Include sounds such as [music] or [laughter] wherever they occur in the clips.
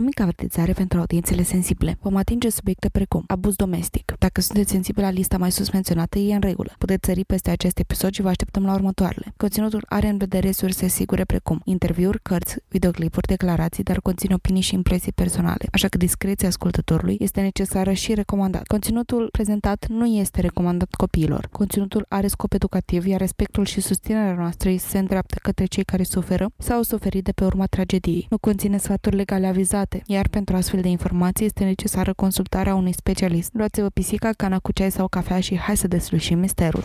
O mică avertizare pentru audiențele sensibile. Vom atinge subiecte precum abuz domestic. Dacă sunteți sensibili la lista mai sus menționată, e în regulă. Puteți sări peste acest episod și vă așteptăm la următoarele. Conținutul are în vedere surse sigure precum interviuri, cărți, videoclipuri, declarații, dar conține opinii și impresii personale, așa că discreția ascultătorului este necesară și recomandat. Conținutul prezentat nu este recomandat copiilor. Conținutul are scop educativ, iar respectul și susținerea noastră se îndreaptă către cei care suferă sau au suferit de pe urma tragediei. Nu conține sfaturi legale avizate, iar pentru astfel de informații este necesară consultarea unui specialist. Luați-vă pisica, cana cu ceai sau cafea și hai să deslușim misterul.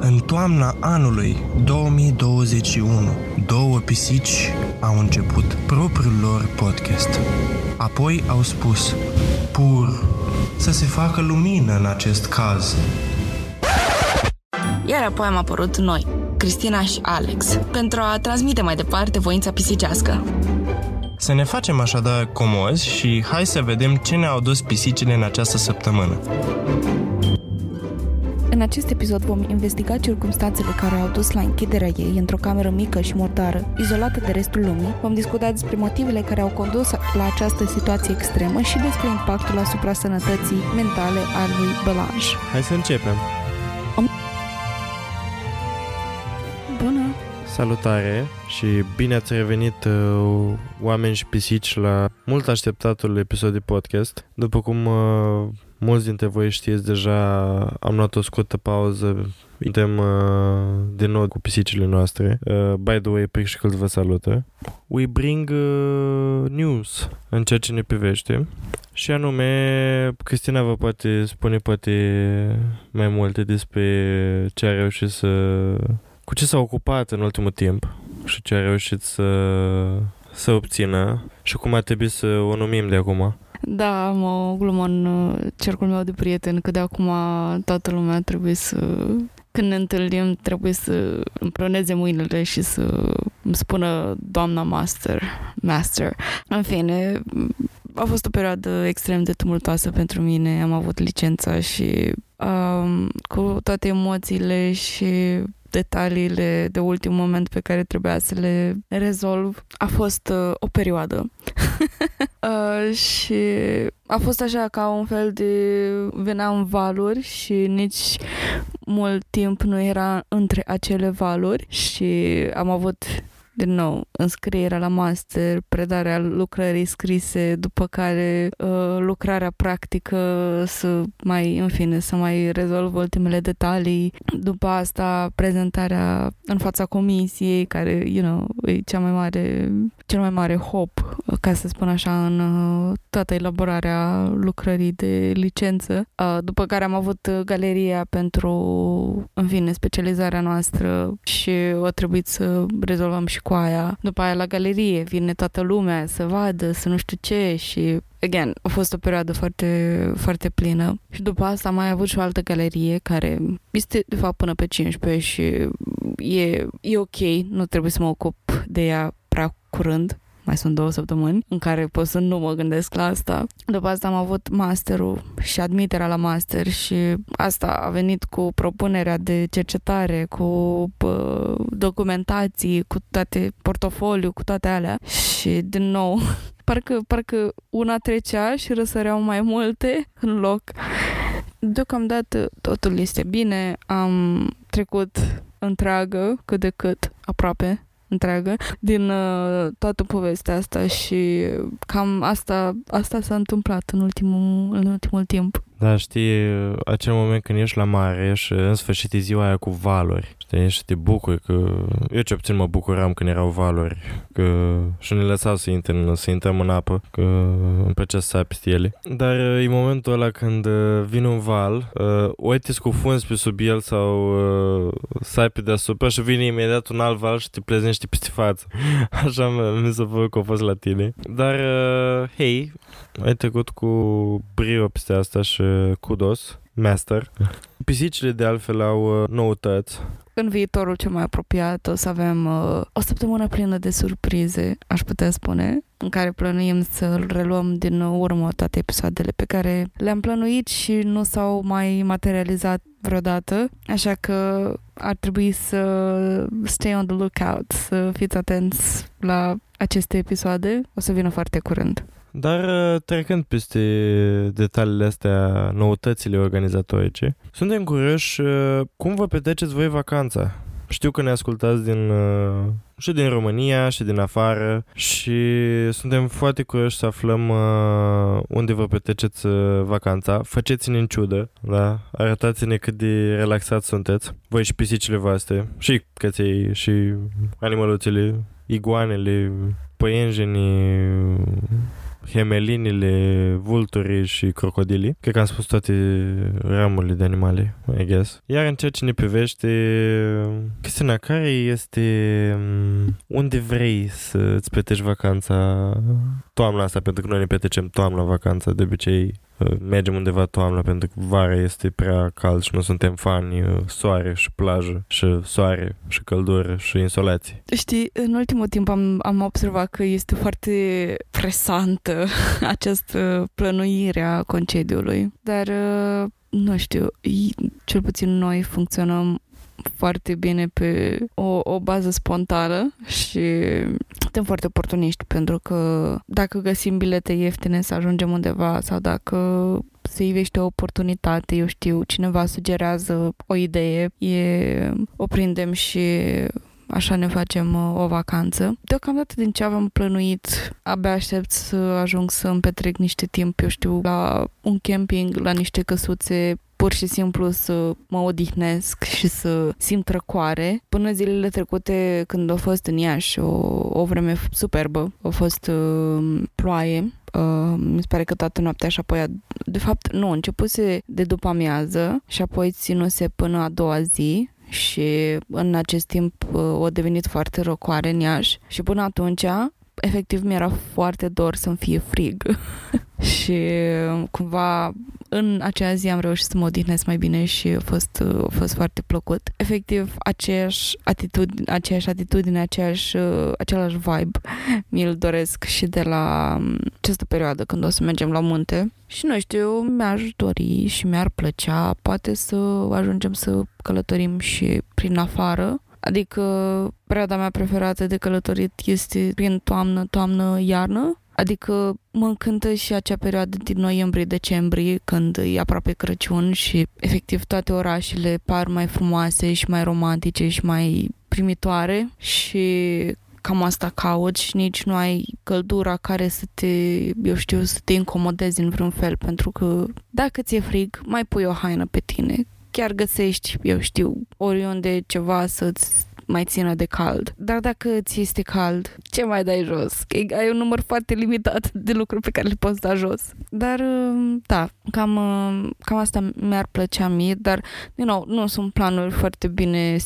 În toamna anului 2021, două pisici au început propriul lor podcast. Apoi au spus, pur, să se facă lumină în acest caz. Iar apoi am apărut noi, Cristina și Alex, pentru a transmite mai departe voința pisicească. Să ne facem așadar comozi și hai să vedem ce ne-au dus pisicile în această săptămână. În acest episod vom investiga circumstanțele care au dus la închiderea ei într-o cameră mică și murdară, izolată de restul lumii. Vom discuta despre motivele care au condus la această situație extremă și despre impactul asupra sănătății mentale al lui Belanj. Hai să începem. Salutare și bine ați revenit uh, oameni și pisici la mult așteptatul episod de podcast. După cum uh, mulți dintre voi știți deja, am luat o scurtă pauză suntem uh, din nou cu pisicile noastre. Uh, by the way, Prixicles vă salută. We bring uh, news în ceea ce ne privește. Și anume, Cristina vă poate spune poate mai multe despre ce a reușit să... cu ce s-a ocupat în ultimul timp și ce a reușit să, să obțină și cum ar trebui să o numim de acum. Da, am o glumă în uh, cercul meu de prieteni, că de acum toată lumea trebuie să... Când ne întâlnim, trebuie să împrăneze mâinile și să îmi spună doamna master, master. În fine, a fost o perioadă extrem de tumultoasă pentru mine. Am avut licența și um, cu toate emoțiile și detaliile de ultim moment pe care trebuia să le rezolv. A fost uh, o perioadă. [laughs] uh, și a fost așa ca un fel de... venea în valuri și nici mult timp nu era între acele valuri și am avut din nou, înscrierea la master, predarea lucrării scrise, după care uh, lucrarea practică să mai, în fine, să mai rezolv ultimele detalii. După asta, prezentarea în fața comisiei, care, you know, e cea mai mare, cel mai mare hop, ca să spun așa, în uh, toată elaborarea lucrării de licență. Uh, după care am avut galeria pentru, în fine, specializarea noastră și a trebuit să rezolvăm și cu aia. După aia la galerie vine toată lumea să vadă, să nu știu ce și again, a fost o perioadă foarte, foarte plină. Și după asta am mai avut și o altă galerie care este de fapt până pe 15 și e, e ok, nu trebuie să mă ocup de ea prea curând mai sunt două săptămâni în care pot să nu mă gândesc la asta. După asta am avut masterul și admiterea la master și asta a venit cu propunerea de cercetare, cu pă, documentații, cu toate portofoliu, cu toate alea și din nou [laughs] parcă, parcă una trecea și răsăreau mai multe în loc. Deocamdată totul este bine, am trecut întreagă cât de cât aproape întreagă din uh, toată povestea asta și cam asta, asta s-a întâmplat în ultimul, în ultimul timp. Da, știi, acel moment când ești la mare și în sfârșit e ziua aia cu valuri. Știi, și te bucuri că... Eu ce puțin mă bucuram când erau valuri, că și ne lăsau să, intrăm, să intrăm în apă, că îmi plăcea să sap peste ele. Dar e momentul ăla când uh, vine un val, uh, ori te scufunzi pe sub el sau uh, sai pe deasupra și vine imediat un alt val și te pleznește peste față. [laughs] Așa mi s-a părut că a fost la tine. Dar, uh, hei, ai trecut cu brio peste asta și kudos. master. [laughs] Pisicile de altfel au uh, noutăți. În viitorul cel mai apropiat o să avem uh, o săptămână plină de surprize, aș putea spune, în care plănuim să reluăm din urmă toate episoadele pe care le-am plănuit și nu s-au mai materializat vreodată, așa că ar trebui să stay on the lookout, să fiți atenți la aceste episoade. O să vină foarte curând. Dar uh, trecând peste detaliile astea, noutățile organizatorice, suntem curioși uh, cum vă petreceți voi vacanța. Știu că ne ascultați din, uh, și din România și din afară și suntem foarte curioși să aflăm unde vă petreceți vacanța. Faceți-ne în ciudă, da? arătați-ne cât de relaxați sunteți, voi și pisicile voastre, și căței, și animăluțele, iguanele, păienjenii, hemelinile, vulturii și crocodilii. Cred că am spus toate ramurile de animale, I guess. Iar în ceea ce ne privește, chestiunea care este mm, unde vrei să îți petești vacanța toamna asta, pentru că noi ne petrecem toamna vacanța de obicei mergem undeva toamna pentru că vara este prea cald și nu suntem fani uh, soare și plajă și soare și căldură și insolație. Știi, în ultimul timp am, am observat că este foarte presantă [laughs] această plănuire a concediului, dar uh, nu știu, cel puțin noi funcționăm foarte bine pe o, o bază spontană și suntem foarte oportuniști pentru că dacă găsim bilete ieftine să ajungem undeva sau dacă se ivește o oportunitate, eu știu, cineva sugerează o idee, e, o prindem și așa ne facem uh, o vacanță. Deocamdată din ce avem plănuit, abia aștept să ajung să îmi petrec niște timp, eu știu, la un camping, la niște căsuțe pur și simplu să mă odihnesc și să simt răcoare. Până zilele trecute, când a fost în Iași o, o vreme superbă, a fost uh, ploaie, Uh, mi se pare că toată noaptea și apoi, a, de fapt, nu, începuse de după amiază și apoi ținuse până a doua zi și în acest timp uh, a devenit foarte răcoare în Iași și până atunci efectiv mi-era foarte dor să-mi fie frig [laughs] și cumva în acea zi am reușit să mă odihnesc mai bine și a fost, a fost foarte plăcut. Efectiv, aceeași atitudine, aceeași atitudine, aceeași, același vibe mi-l doresc și de la această perioadă când o să mergem la munte. Și nu știu, mi-aș dori și mi-ar plăcea poate să ajungem să călătorim și prin afară Adică perioada mea preferată de călătorit este prin toamnă, toamnă, iarnă. Adică mă încântă și acea perioadă din noiembrie-decembrie, când e aproape Crăciun și efectiv toate orașele par mai frumoase și mai romantice și mai primitoare și cam asta caut și nici nu ai căldura care să te, eu știu, să te incomodezi în vreun fel, pentru că dacă ți-e frig, mai pui o haină pe tine, chiar găsești, eu știu, oriunde ceva să-ți mai țină de cald. Dar dacă ți este cald, ce mai dai jos? Că ai un număr foarte limitat de lucruri pe care le poți da jos. Dar, um, da, cam, um, cam asta mi-ar plăcea mie, dar, din nou, nu sunt planuri foarte bine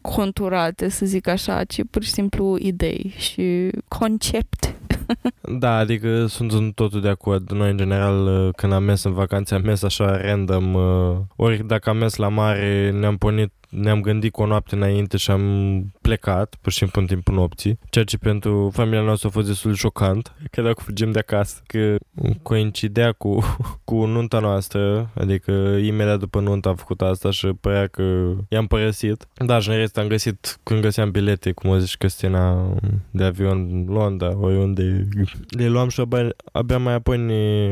conturate, să zic așa, ci pur și simplu idei și concept. [laughs] Da, adică sunt în totul de acord. Noi, în general, uh, când am mers în vacanțe, am mers așa random. Uh, ori dacă am mers la mare, ne-am pornit ne-am gândit cu o noapte înainte și am plecat, pur și simplu în timpul nopții, ceea ce pentru familia noastră a fost destul de șocant, că dacă fugim de acasă, că coincidea cu, [laughs] cu nunta noastră, adică imediat după nunta am făcut asta și părea că i-am părăsit. Da, și în rest am găsit, când găseam bilete, cum o zici, Cristina, de avion în Londra, oriunde, le luam și abia, abia mai apoi ne,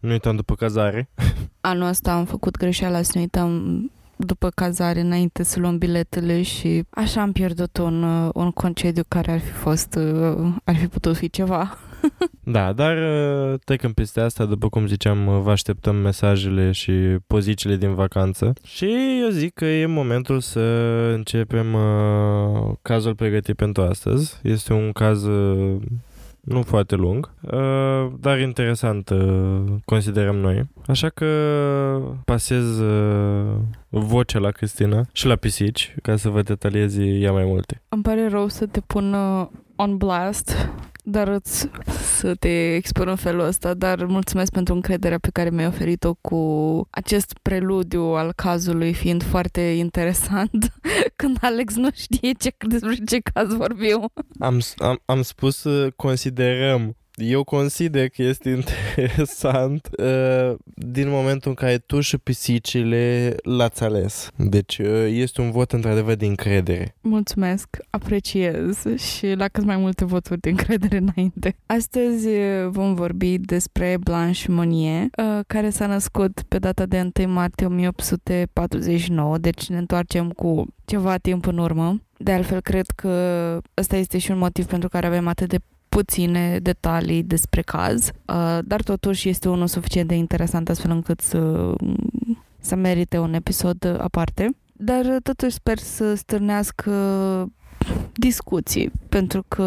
ne uitam după cazare. Anul ăsta am făcut greșeala să ne uităm după cazare înainte să luăm biletele și așa am pierdut un, uh, un concediu care ar fi fost, uh, ar fi putut fi ceva. [laughs] da, dar uh, trecând peste asta, după cum ziceam, vă așteptăm mesajele și pozițiile din vacanță și eu zic că e momentul să începem uh, cazul pregătit pentru astăzi. Este un caz uh, nu foarte lung, uh, dar interesant uh, considerăm noi. Așa că pasez uh, vocea la Cristina și la pisici ca să vă detaliezi ea mai multe. Îmi pare rău să te pun on blast, dar îți, să te expun în felul ăsta, dar mulțumesc pentru încrederea pe care mi-ai oferit-o cu acest preludiu al cazului fiind foarte interesant [laughs] când Alex nu știe ce, despre ce caz vorbim. Am, am, am spus considerăm eu consider că este [laughs] interesant uh, din momentul în care tu și pisicile l-ați ales. Deci uh, este un vot într-adevăr de încredere. Mulțumesc, apreciez și la cât mai multe voturi de încredere înainte. Astăzi uh, vom vorbi despre Blanche Monnier, uh, care s-a născut pe data de 1 martie 1849, deci ne întoarcem cu ceva timp în urmă. De altfel, cred că ăsta este și un motiv pentru care avem atât de puține detalii despre caz, uh, dar totuși este unul suficient de interesant astfel încât să, să merite un episod aparte. Dar totuși sper să stârnească discuții, pentru că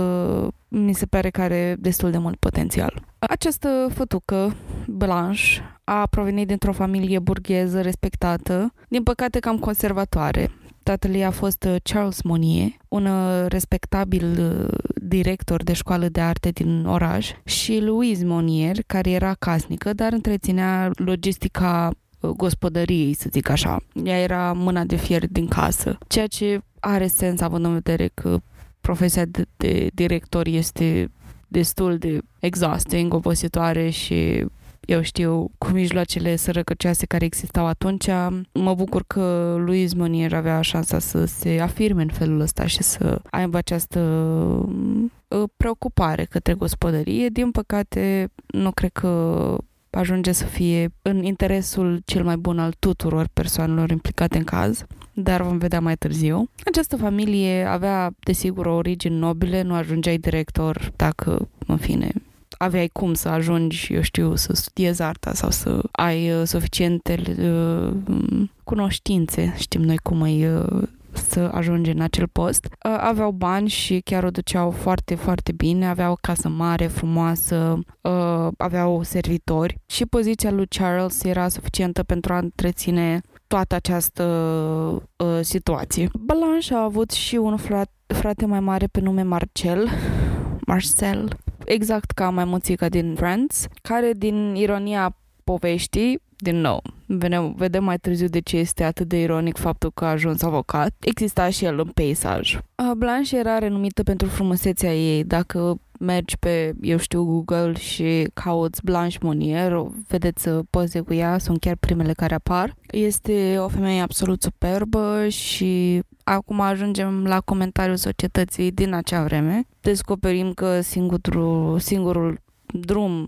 mi se pare că are destul de mult potențial. Această fătucă, Blanche, a provenit dintr-o familie burgheză respectată, din păcate cam conservatoare. Tatăl ei a fost uh, Charles Monnier, un uh, respectabil uh, director de școală de arte din oraș, și Louise Monnier, care era casnică, dar întreținea logistica gospodăriei, să zic așa. Ea era mâna de fier din casă, ceea ce are sens având în vedere că profesia de, de director este destul de exhausting, obositoare și eu știu, cu mijloacele sărăcăcioase care existau atunci, mă bucur că Luis Monier avea șansa să se afirme în felul ăsta și să aibă această uh, preocupare către gospodărie. Din păcate, nu cred că ajunge să fie în interesul cel mai bun al tuturor persoanelor implicate în caz dar vom vedea mai târziu. Această familie avea, desigur, o origine nobile, nu ajungeai director dacă, în fine, aveai cum să ajungi, eu știu, să studiezi arta sau să ai uh, suficiente uh, cunoștințe, știm noi cum ai uh, să ajungi în acel post. Uh, aveau bani și chiar o duceau foarte, foarte bine, aveau o casă mare, frumoasă, uh, aveau servitori și poziția lui Charles era suficientă pentru a întreține toată această uh, situație. Blanche a avut și un frate, frate mai mare pe nume Marcel, Marcel, exact ca maimuțica din Friends, care din ironia poveștii, din nou, vedem mai târziu de ce este atât de ironic faptul că a ajuns avocat, exista și el în peisaj. Blanche era renumită pentru frumusețea ei. Dacă mergi pe, eu știu, Google și cauți Blanche Monnier, vedeți poze cu ea, sunt chiar primele care apar. Este o femeie absolut superbă și acum ajungem la comentariul societății din acea vreme. Descoperim că singurul, singurul drum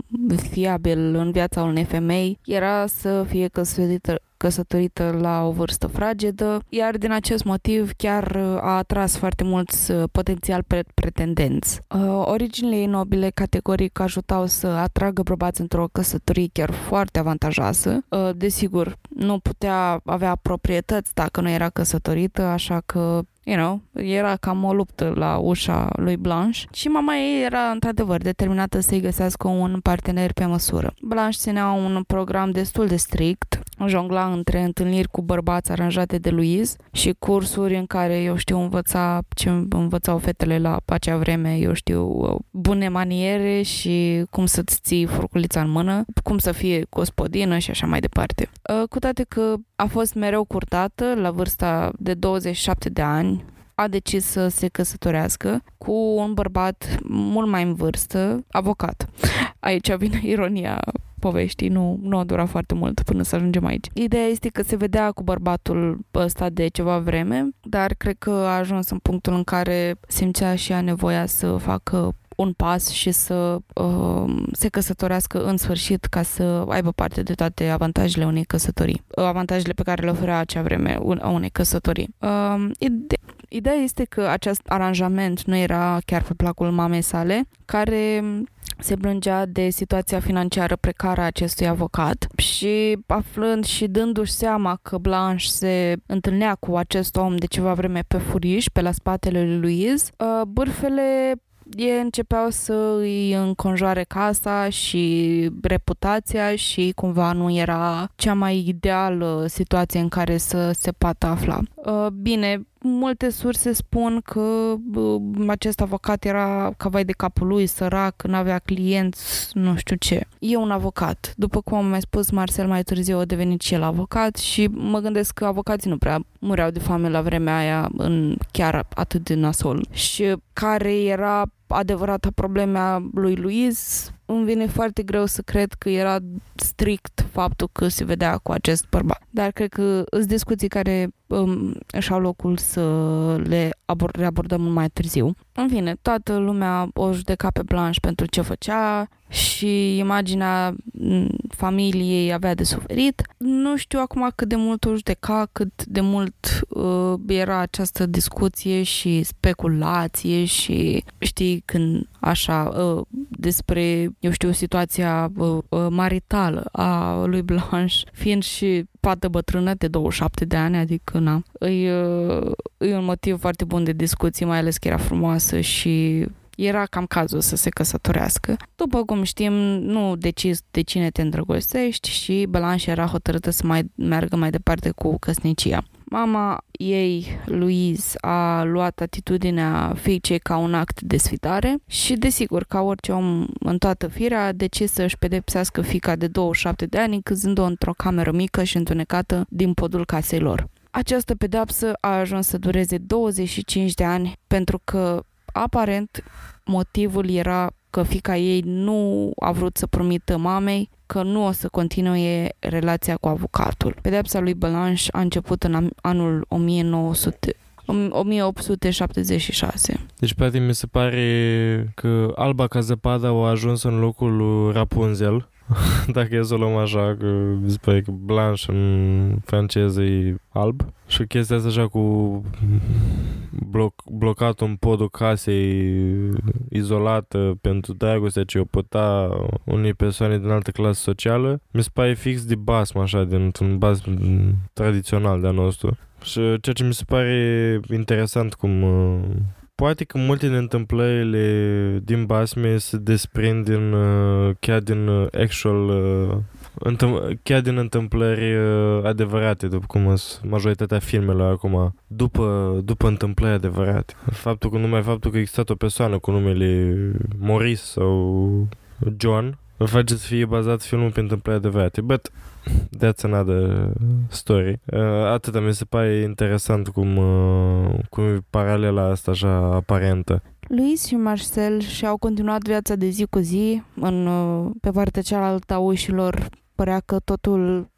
fiabil în viața unei femei era să fie căsătorită, căsătorită la o vârstă fragedă, iar din acest motiv chiar a atras foarte mulți uh, potențial pretendenți. Uh, originile ei nobile categoric ajutau să atragă bărbați într-o căsătorie chiar foarte avantajoasă. Uh, desigur, nu putea avea proprietăți dacă nu era căsătorită, așa că you know, era cam o luptă la ușa lui Blanche și mama ei era într-adevăr determinată să-i găsească un partener pe măsură. Blanche ținea un program destul de strict, jongla între întâlniri cu bărbați aranjate de Louise și cursuri în care, eu știu, învăța ce învățau fetele la acea vreme, eu știu, bune maniere și cum să-ți ții furculița în mână, cum să fie gospodină și așa mai departe. Cu toate că a fost mereu curtată la vârsta de 27 de ani, a decis să se căsătorească cu un bărbat mult mai în vârstă, avocat. Aici vine ironia poveștii, nu, nu a durat foarte mult până să ajungem aici. Ideea este că se vedea cu bărbatul ăsta de ceva vreme, dar cred că a ajuns în punctul în care simțea și ea nevoia să facă un pas și să uh, se căsătorească în sfârșit ca să aibă parte de toate avantajele unei căsătorii, avantajele pe care le oferea acea vreme a unei căsătorii. Uh, ide- ideea este că acest aranjament nu era chiar pe placul mamei sale, care se plângea de situația financiară precară a acestui avocat și aflând și dându-și seama că Blanche se întâlnea cu acest om de ceva vreme pe furiș, pe la spatele lui Louise, uh, bârfele e începeau să îi înconjoare casa și reputația și cumva nu era cea mai ideală situație în care să se poată afla. Uh, bine, multe surse spun că bă, acest avocat era ca vai de capul lui, sărac, nu avea clienți, nu știu ce. E un avocat. După cum am mai spus, Marcel mai târziu a devenit și el avocat și mă gândesc că avocații nu prea mureau de foame la vremea aia în chiar atât de nasol. Și care era adevărata problema lui Luiz, îmi vine foarte greu să cred că era strict faptul că se vedea cu acest bărbat. Dar cred că sunt discuții care um, își au locul să le abord- abordăm mai târziu. În fine, toată lumea o judeca pe Blanche pentru ce făcea și imaginea familiei avea de suferit. Nu știu acum cât de mult o judeca, cât de mult uh, era această discuție și speculație și știi când așa uh, despre, eu știu, situația uh, uh, maritală a lui Blanche, fiind și fată bătrână de 27 de ani, adică na, e, e un motiv foarte bun de discuții, mai ales că era frumoasă și era cam cazul să se căsătorească. După cum știm, nu decizi de cine te îndrăgostești și Blanche era hotărâtă să mai meargă mai departe cu căsnicia. Mama ei, Louise, a luat atitudinea fiicei ca un act de sfidare și, desigur, ca orice om în toată firea, a decis să-și pedepsească fica de 27 de ani, încăzând-o într-o cameră mică și întunecată din podul casei lor. Această pedapsă a ajuns să dureze 25 de ani pentru că, aparent, motivul era că fica ei nu a vrut să promită mamei că nu o să continue relația cu avocatul. Pedepsa lui Blanche a început în anul 1900, 1876. Deci, practic, mi se pare că Alba ca zăpada a ajuns în locul lui Rapunzel, [laughs] dacă e să o luăm așa, că mi se pare că Blanche în franceză e alb. Și chestia asta așa cu bloc, blocat în podul casei izolată pentru dragostea ce o putea unei persoane din altă clasă socială, mi se pare fix de basm așa, dintr-un basm tradițional de-a nostru. Și ceea ce mi se pare interesant cum uh, poate că multe din întâmplările din basme se desprind din, uh, chiar din uh, actual întâm- chiar din întâmplări adevărate, după cum sunt majoritatea filmelor acum, după, după întâmplări adevărate. Faptul că numai faptul că există o persoană cu numele Maurice sau John îl face să fie bazat filmul pe întâmplări adevărate. But that's another story. Uh, atâta mi se pare interesant cum, uh, cum e paralela asta așa aparentă. Luis și Marcel și-au continuat viața de zi cu zi. În, uh, pe partea cealaltă a ușilor părea că totul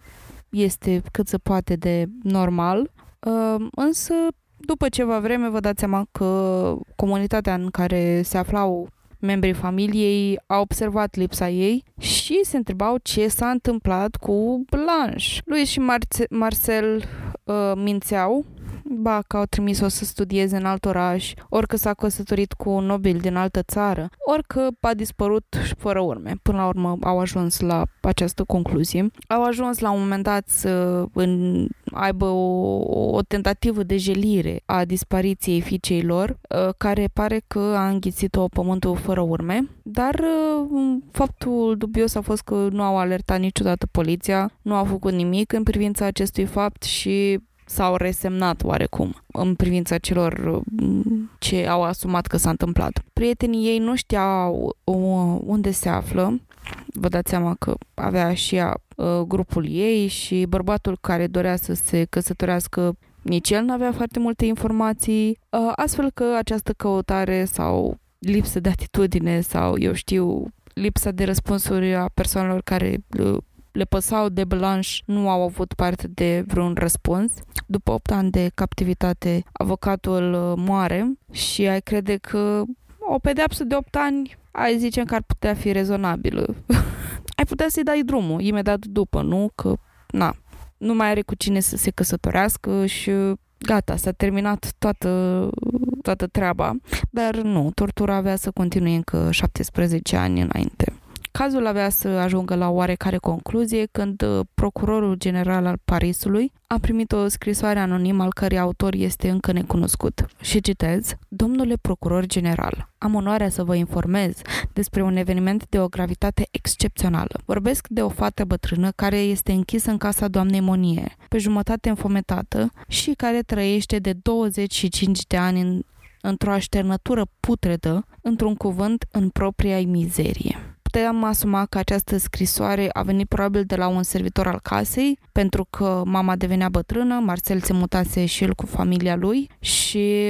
este cât se poate de normal. Uh, însă, după ceva vreme, vă dați seama că comunitatea în care se aflau membrii familiei au observat lipsa ei și se întrebau ce s-a întâmplat cu Blanche. Luis și Marce- Marcel uh, mințeau ba că au trimis-o să studieze în alt oraș, ori că s-a căsătorit cu un nobil din altă țară, ori că a dispărut și fără urme. Până la urmă au ajuns la această concluzie. Au ajuns la un moment dat să în, aibă o, o tentativă de jelire a dispariției fiicei lor, uh, care pare că a înghițit-o pământul fără urme, dar uh, faptul dubios a fost că nu au alertat niciodată poliția, nu au făcut nimic în privința acestui fapt și s-au resemnat oarecum în privința celor mm, ce au asumat că s-a întâmplat. Prietenii ei nu știau unde se află, vă dați seama că avea și ea uh, grupul ei și bărbatul care dorea să se căsătorească nici el nu avea foarte multe informații, uh, astfel că această căutare sau lipsă de atitudine sau, eu știu, lipsa de răspunsuri a persoanelor care uh, le păsau de Blanche nu au avut parte de vreun răspuns. După 8 ani de captivitate, avocatul uh, moare și ai crede că o pedeapsă de 8 ani ai zice că ar putea fi rezonabilă. [laughs] ai putea să-i dai drumul imediat după, nu? Că, na, nu mai are cu cine să se căsătorească și gata, s-a terminat toată, toată treaba. Dar nu, tortura avea să continue încă 17 ani înainte Cazul avea să ajungă la oarecare concluzie când uh, procurorul general al Parisului a primit o scrisoare anonimă al cărei autor este încă necunoscut. Și citez, Domnule procuror general, am onoarea să vă informez despre un eveniment de o gravitate excepțională. Vorbesc de o fată bătrână care este închisă în casa doamnei Monie, pe jumătate înfometată și care trăiește de 25 de ani în într-o așternătură putredă, într-un cuvânt, în propria ei mizerie. Putem asuma că această scrisoare a venit probabil de la un servitor al casei, pentru că mama devenea bătrână, Marcel se mutase și el cu familia lui și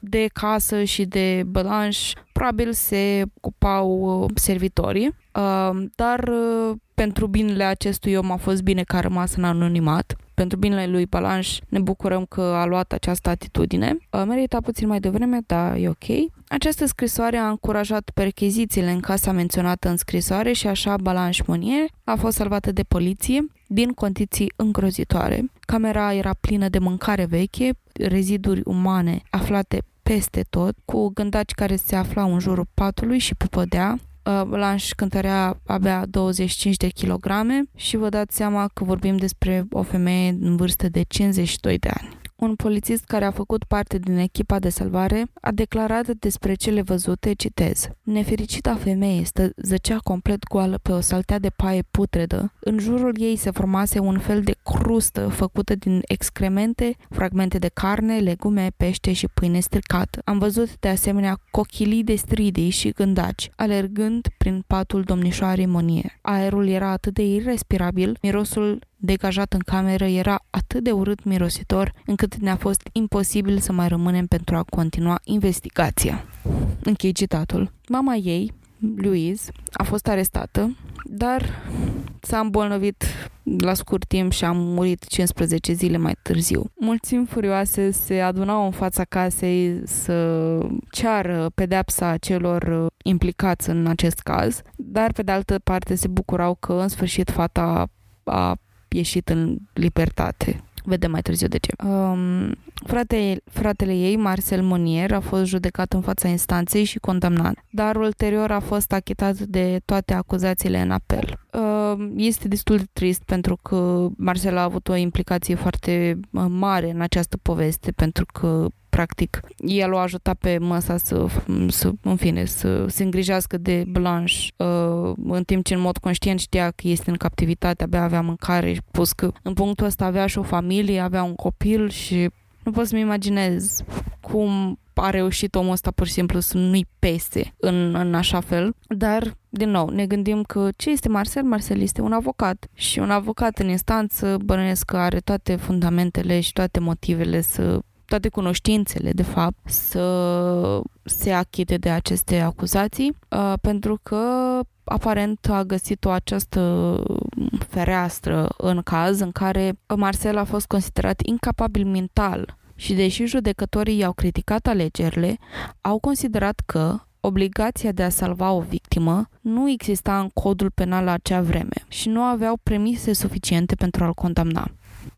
de casă și de bălanș probabil se ocupau servitorii, uh, dar uh, pentru binele acestui om a fost bine că a rămas în anonimat pentru binele lui Balanș ne bucurăm că a luat această atitudine. Merita puțin mai devreme, dar e ok. Această scrisoare a încurajat perchezițiile în casa menționată în scrisoare și așa Balanș Monier a fost salvată de poliție din condiții îngrozitoare. Camera era plină de mâncare veche, reziduri umane aflate peste tot, cu gândaci care se aflau în jurul patului și pupădea, Uh, Blanche cântărea abia 25 de kilograme și vă dați seama că vorbim despre o femeie în vârstă de 52 de ani. Un polițist care a făcut parte din echipa de salvare a declarat despre cele văzute, citez, Nefericita femeie stă, zăcea complet goală pe o saltea de paie putredă. În jurul ei se formase un fel de crustă făcută din excremente, fragmente de carne, legume, pește și pâine stricată. Am văzut de asemenea cochilii de stridii și gândaci, alergând prin patul domnișoarei Monie. Aerul era atât de irrespirabil, mirosul degajat în cameră era atât de urât mirositor încât ne-a fost imposibil să mai rămânem pentru a continua investigația. Închei citatul. Mama ei, Louise, a fost arestată, dar s-a îmbolnăvit la scurt timp și a murit 15 zile mai târziu. Mulțimi furioase se adunau în fața casei să ceară pedepsa celor implicați în acest caz, dar pe de altă parte se bucurau că în sfârșit fata a ieșit în libertate. Vedem mai târziu de ce. Um, frate, fratele ei, Marcel Monier, a fost judecat în fața instanței și condamnat, dar ulterior a fost achitat de toate acuzațiile în apel. Um, este destul de trist pentru că Marcel a avut o implicație foarte uh, mare în această poveste, pentru că practic. El o ajuta pe măsa să, să în fine, să se îngrijească de Blanche, uh, în timp ce în mod conștient știa că este în captivitate, abia avea mâncare și pus că în punctul ăsta avea și o familie, avea un copil și nu pot să-mi imaginez cum a reușit omul ăsta pur și simplu să nu-i pese în, în așa fel. Dar, din nou, ne gândim că ce este Marcel? Marcel este un avocat și un avocat în instanță bănuiesc că are toate fundamentele și toate motivele să toate cunoștințele, de fapt, să se achite de aceste acuzații, uh, pentru că aparent a găsit o această fereastră în caz în care Marcel a fost considerat incapabil mental și deși judecătorii i-au criticat alegerile, au considerat că obligația de a salva o victimă nu exista în codul penal la acea vreme și nu aveau premise suficiente pentru a-l condamna.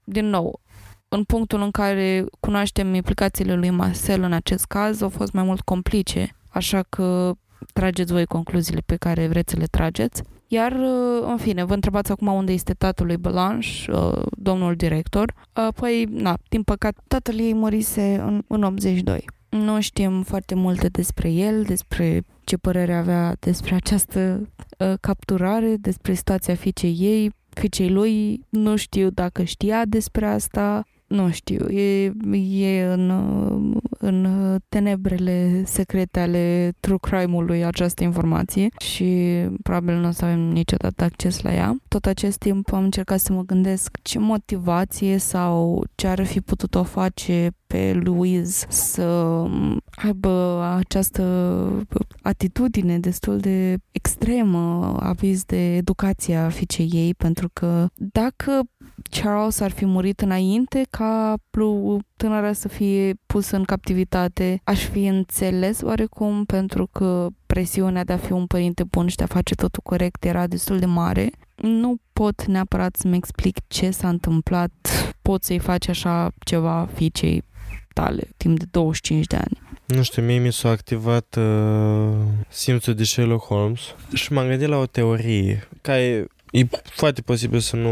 Din nou, în punctul în care cunoaștem implicațiile lui Marcel în acest caz, au fost mai mult complice, așa că trageți voi concluziile pe care vreți să le trageți. Iar, uh, în fine, vă întrebați acum unde este tatăl lui Belanș, uh, domnul director. Uh, păi, na, din păcat, tatăl ei murise în, în 82. Nu știm foarte multe despre el, despre ce părere avea despre această uh, capturare, despre situația fiicei ei, fiicei lui. Nu știu dacă știa despre asta, nu știu, e, e în, în tenebrele secrete ale true crime-ului această informație și probabil nu o să avem niciodată acces la ea. Tot acest timp am încercat să mă gândesc ce motivație sau ce ar fi putut o face pe Louise să aibă această atitudine destul de extremă aviz de educația fiicei ei, pentru că dacă Charles ar fi murit înainte ca tânăra să fie pusă în captivitate, aș fi înțeles oarecum pentru că presiunea de a fi un părinte bun și de a face totul corect era destul de mare. Nu pot neapărat să-mi explic ce s-a întâmplat. Pot să-i faci așa ceva fiicei tale timp de 25 de ani. nu știu, mie mi s-a activat uh, simțul de Sherlock Holmes și m-am gândit la o teorie care E foarte posibil să nu,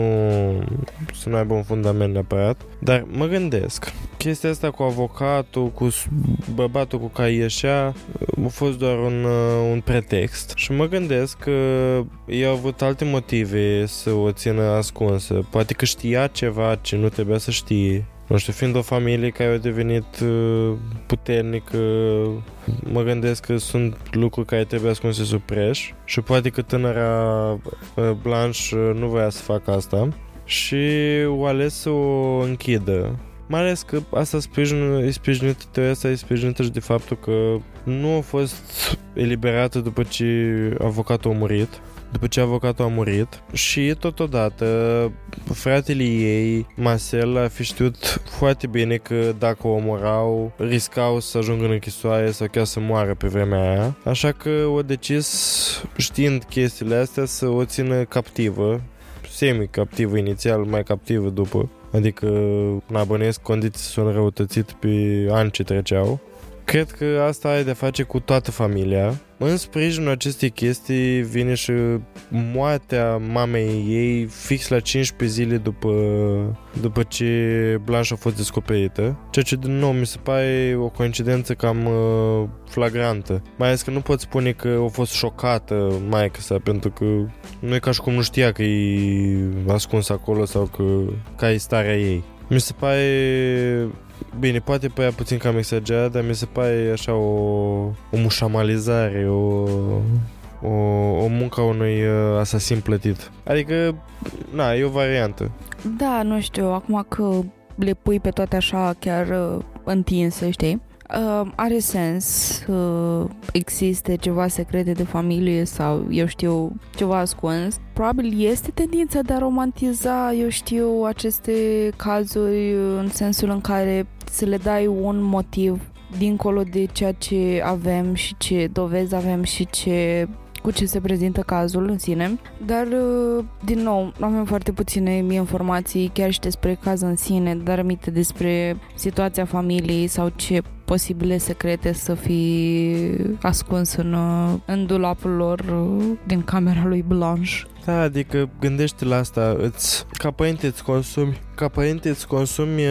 să nu aibă un fundament neapărat, dar mă gândesc, chestia asta cu avocatul, cu bărbatul cu care ieșea, a fost doar un, uh, un pretext. Și mă gândesc că i au avut alte motive să o țină ascunsă. Poate că știa ceva ce nu trebuia să știe nu știu, fiind o familie care a devenit uh, puternică, mă gândesc că sunt lucruri care trebuie ascunse sub preș și poate că tânăra uh, Blanche uh, nu voia să facă asta și o ales să o închidă. Mai ales că asta sprijin, e sprijinită, teoria asta e sprijinită și de faptul că nu a fost eliberată după ce avocatul a murit după ce avocatul a murit și totodată fratele ei, Marcel, a fi știut foarte bine că dacă o omorau, riscau să ajungă în închisoare sau chiar să moară pe vremea aia. Așa că o decis, știind chestiile astea, să o țină captivă, semi-captivă inițial, mai captivă după. Adică, n-abănesc, condiții sunt răutățit pe ani ce treceau. Cred că asta are de face cu toată familia. În sprijinul acestei chestii vine și moartea mamei ei fix la 15 zile după, după ce Blanche a fost descoperită. Ceea ce, din nou, mi se pare o coincidență cam uh, flagrantă. Mai ales că nu pot spune că a fost șocată maica sa, pentru că nu e ca și cum nu știa că e ascuns acolo sau că care e starea ei. Mi se pare Bine, poate părea puțin cam exagerat, dar mi se pare așa o, o mușamalizare, o, o, o muncă a unui uh, asasin plătit. Adică, na, e o variantă. Da, nu știu, acum că le pui pe toate așa chiar uh, întinse, știi? Uh, are sens uh, existe ceva secrete de familie sau, eu știu, ceva ascuns. Probabil este tendința de a romantiza, eu știu, aceste cazuri în sensul în care să le dai un motiv dincolo de ceea ce avem și ce dovezi avem și ce cu ce se prezintă cazul în sine, dar uh, din nou avem foarte puține informații chiar și despre caz în sine, dar aminte despre situația familiei sau ce posibile secrete să fi ascuns în, uh, în dulapul lor uh, din camera lui Blanche. Da, adică gândește la asta, îți, ca părinte îți consumi, ca părinte îți consumi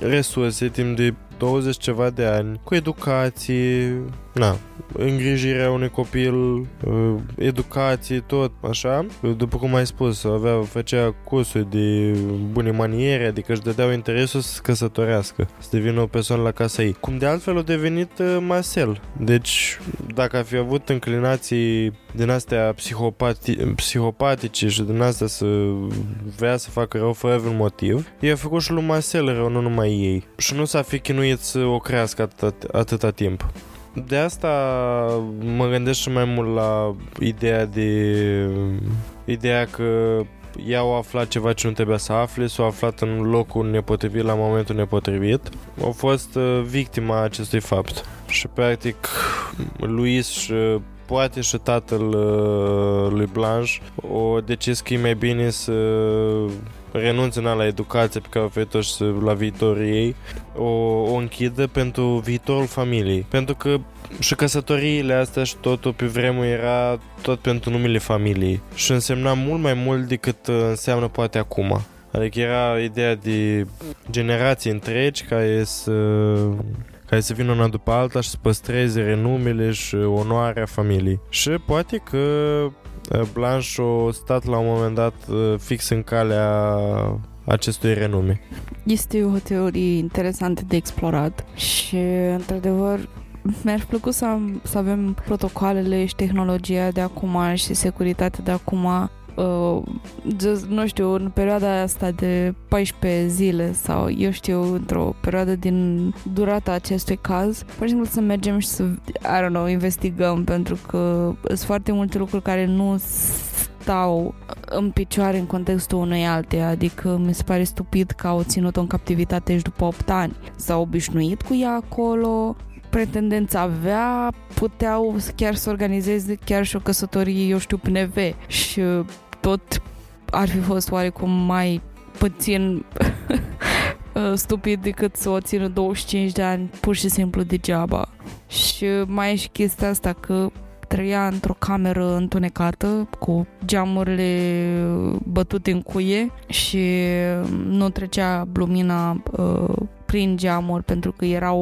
resurse timp de 20 ceva de ani, cu educație, na, îngrijirea unui copil, uh, educație, tot așa. După cum ai spus, avea, făcea cursuri de bune maniere, adică își dădeau interesul să se căsătorească, să devină o persoană la casa ei. Cum de altfel a devenit uh, Marcel. Deci, dacă a fi avut înclinații din astea psihopati, psihopatice și din astea să vrea să facă rău fără un motiv, i-a făcut și lui Marcel rău, nu numai ei. Și nu s-a fi chinuit să o crească atâta, atâta timp. De asta mă gândesc și mai mult la ideea de... Ideea că ea au aflat ceva ce nu trebuia să afle, s-au aflat în locul nepotrivit la momentul nepotrivit. Au fost uh, victima acestui fapt. Și practic Luis și poate și tatăl uh, lui Blanche o decis că e mai bine să renunțe la educație pe care o oferit și la viitorul ei, o, o închidă pentru viitorul familiei. Pentru că și căsătoriile astea și totul pe vremuri era tot pentru numele familiei și însemna mult mai mult decât uh, înseamnă poate acum. Adică era ideea de generații întregi care să care să vină una după alta și să păstreze renumele și onoarea familiei. Și poate că uh, Blanche a stat la un moment dat uh, fix în calea acestui renume. Este o teorie interesantă de explorat și, într-adevăr, mi-ar plăcut să, să avem protocoalele și tehnologia de acum și securitatea de acum uh, just, nu știu, în perioada asta de 14 zile sau eu știu, într-o perioadă din durata acestui caz, pur și simplu să mergem și să, I don't know, investigăm pentru că sunt foarte multe lucruri care nu stau în picioare în contextul unei alte, adică mi se pare stupid că au ținut-o în captivitate și după 8 ani. S-au obișnuit cu ea acolo, pretendența avea, puteau chiar să organizeze chiar și o căsătorie, eu știu, PNV și tot ar fi fost oarecum mai puțin [laughs] uh, stupid decât să o țină 25 de ani pur și simplu degeaba. Și mai e și chestia asta că trăia într-o cameră întunecată cu geamurile bătute în cuie și nu trecea lumina uh, prin geamuri pentru că erau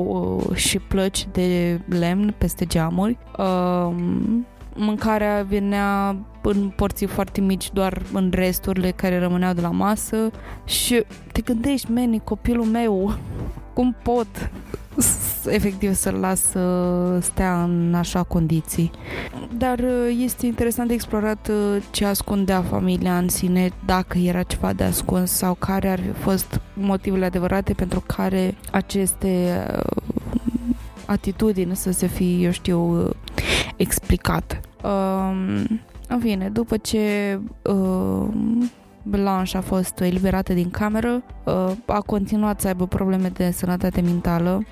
uh, și plăci de lemn peste geamuri. Uh, mâncarea venea în porții foarte mici doar în resturile care rămâneau de la masă și te gândești, meni, copilul meu, cum pot efectiv să-l las să stea în așa condiții. Dar uh, este interesant de explorat uh, ce ascundea familia în sine, dacă era ceva de ascuns sau care ar fi fost motivele adevărate pentru care aceste uh, atitudini să se fi, eu știu, explicat. Um, în fine, după ce uh, Blanche a fost eliberată din cameră, uh, a continuat să aibă probleme de sănătate mentală.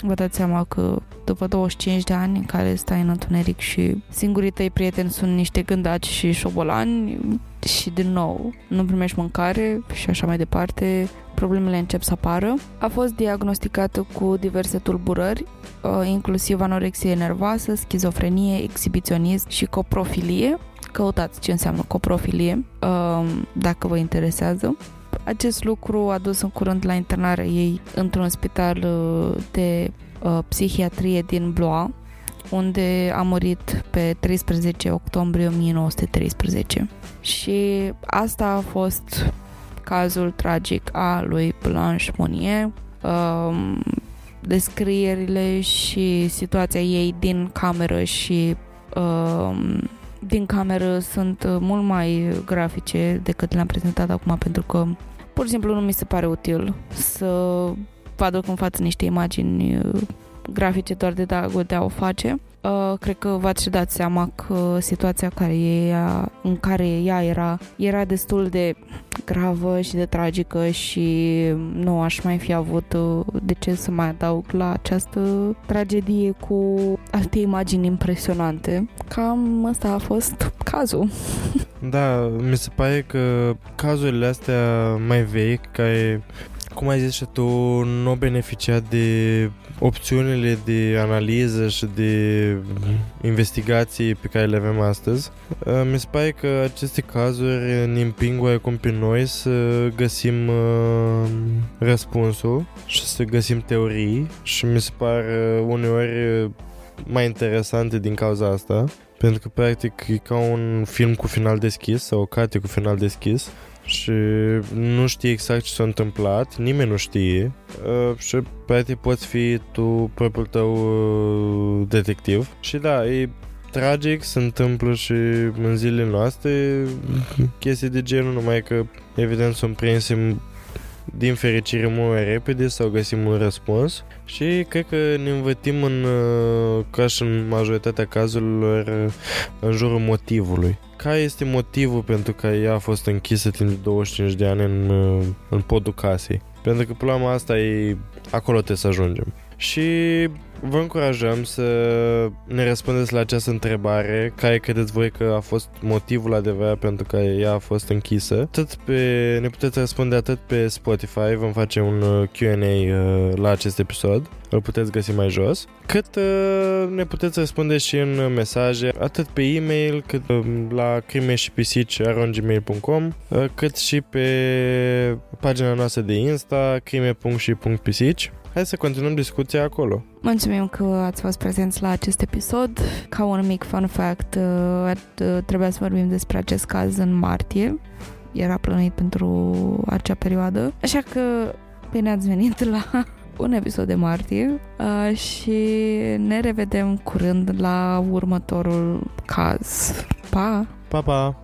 Vă dați seama că după 25 de ani în care stai în întuneric și singurii tăi prieteni sunt niște gândaci și șobolani și din nou nu primești mâncare și așa mai departe, problemele încep să apară. A fost diagnosticată cu diverse tulburări, uh, inclusiv anorexie nervoasă, schizofrenie, exhibiționism și coprofilie. Căutați ce înseamnă coprofilie, uh, dacă vă interesează. Acest lucru a dus în curând la internarea ei într-un spital uh, de psihiatrie din Blois, unde a murit pe 13 octombrie 1913. Și asta a fost cazul tragic al lui Blanche Monnier, um, descrierile și situația ei din cameră și um, din cameră sunt mult mai grafice decât le-am prezentat acum pentru că pur și simplu nu mi se pare util să vă aduc în față niște imagini uh, grafice doar de, da, de a o face. Uh, cred că v-ați și dat seama că situația care ea, în care ea era, era destul de gravă și de tragică și nu aș mai fi avut uh, de ce să mai adaug la această tragedie cu alte imagini impresionante. Cam asta a fost cazul. [laughs] Da, mi se pare că cazurile astea mai vechi, care cum ai zis și tu, nu au beneficiat de opțiunile de analiză și de investigații pe care le avem astăzi. Uh, mi se pare că aceste cazuri ne împing oarecum pe noi să găsim uh, răspunsul și să găsim teorii și mi se par uneori mai interesante din cauza asta. Pentru că, practic, e ca un film cu final deschis sau o carte cu final deschis și nu știi exact ce s-a întâmplat, nimeni nu știe. Uh, și poate poți fi tu propriul tău uh, detectiv. Și da, e tragic, se întâmplă și în zilele noastre. Chestii de genul, numai că evident sunt prinse din fericire mult mai repede sau găsim un răspuns și cred că ne învățim în, uh, ca și în majoritatea cazurilor în jurul motivului care este motivul pentru care ea a fost închisă timp de 25 de ani în, în podul casei. Pentru că problema asta e acolo trebuie să ajungem. Și vă încurajăm să ne răspundeți la această întrebare, care credeți voi că a fost motivul adevărat pentru care ea a fost închisă. Atât pe, ne puteți răspunde atât pe Spotify, vom face un uh, Q&A uh, la acest episod, îl puteți găsi mai jos, cât uh, ne puteți răspunde și în mesaje, atât pe e-mail, cât la crime și pisici.gmail.com, cât și pe pagina noastră de Insta, crime.și.pisici. Hai să continuăm discuția acolo. Mulțumim că ați fost prezenți la acest episod. Ca un mic fun fact, uh, uh, trebuia să vorbim despre acest caz în martie. Era plănuit pentru acea perioadă. Așa că bine ați venit la [laughs] un episod de martie uh, și ne revedem curând la următorul caz. Pa! Pa, pa!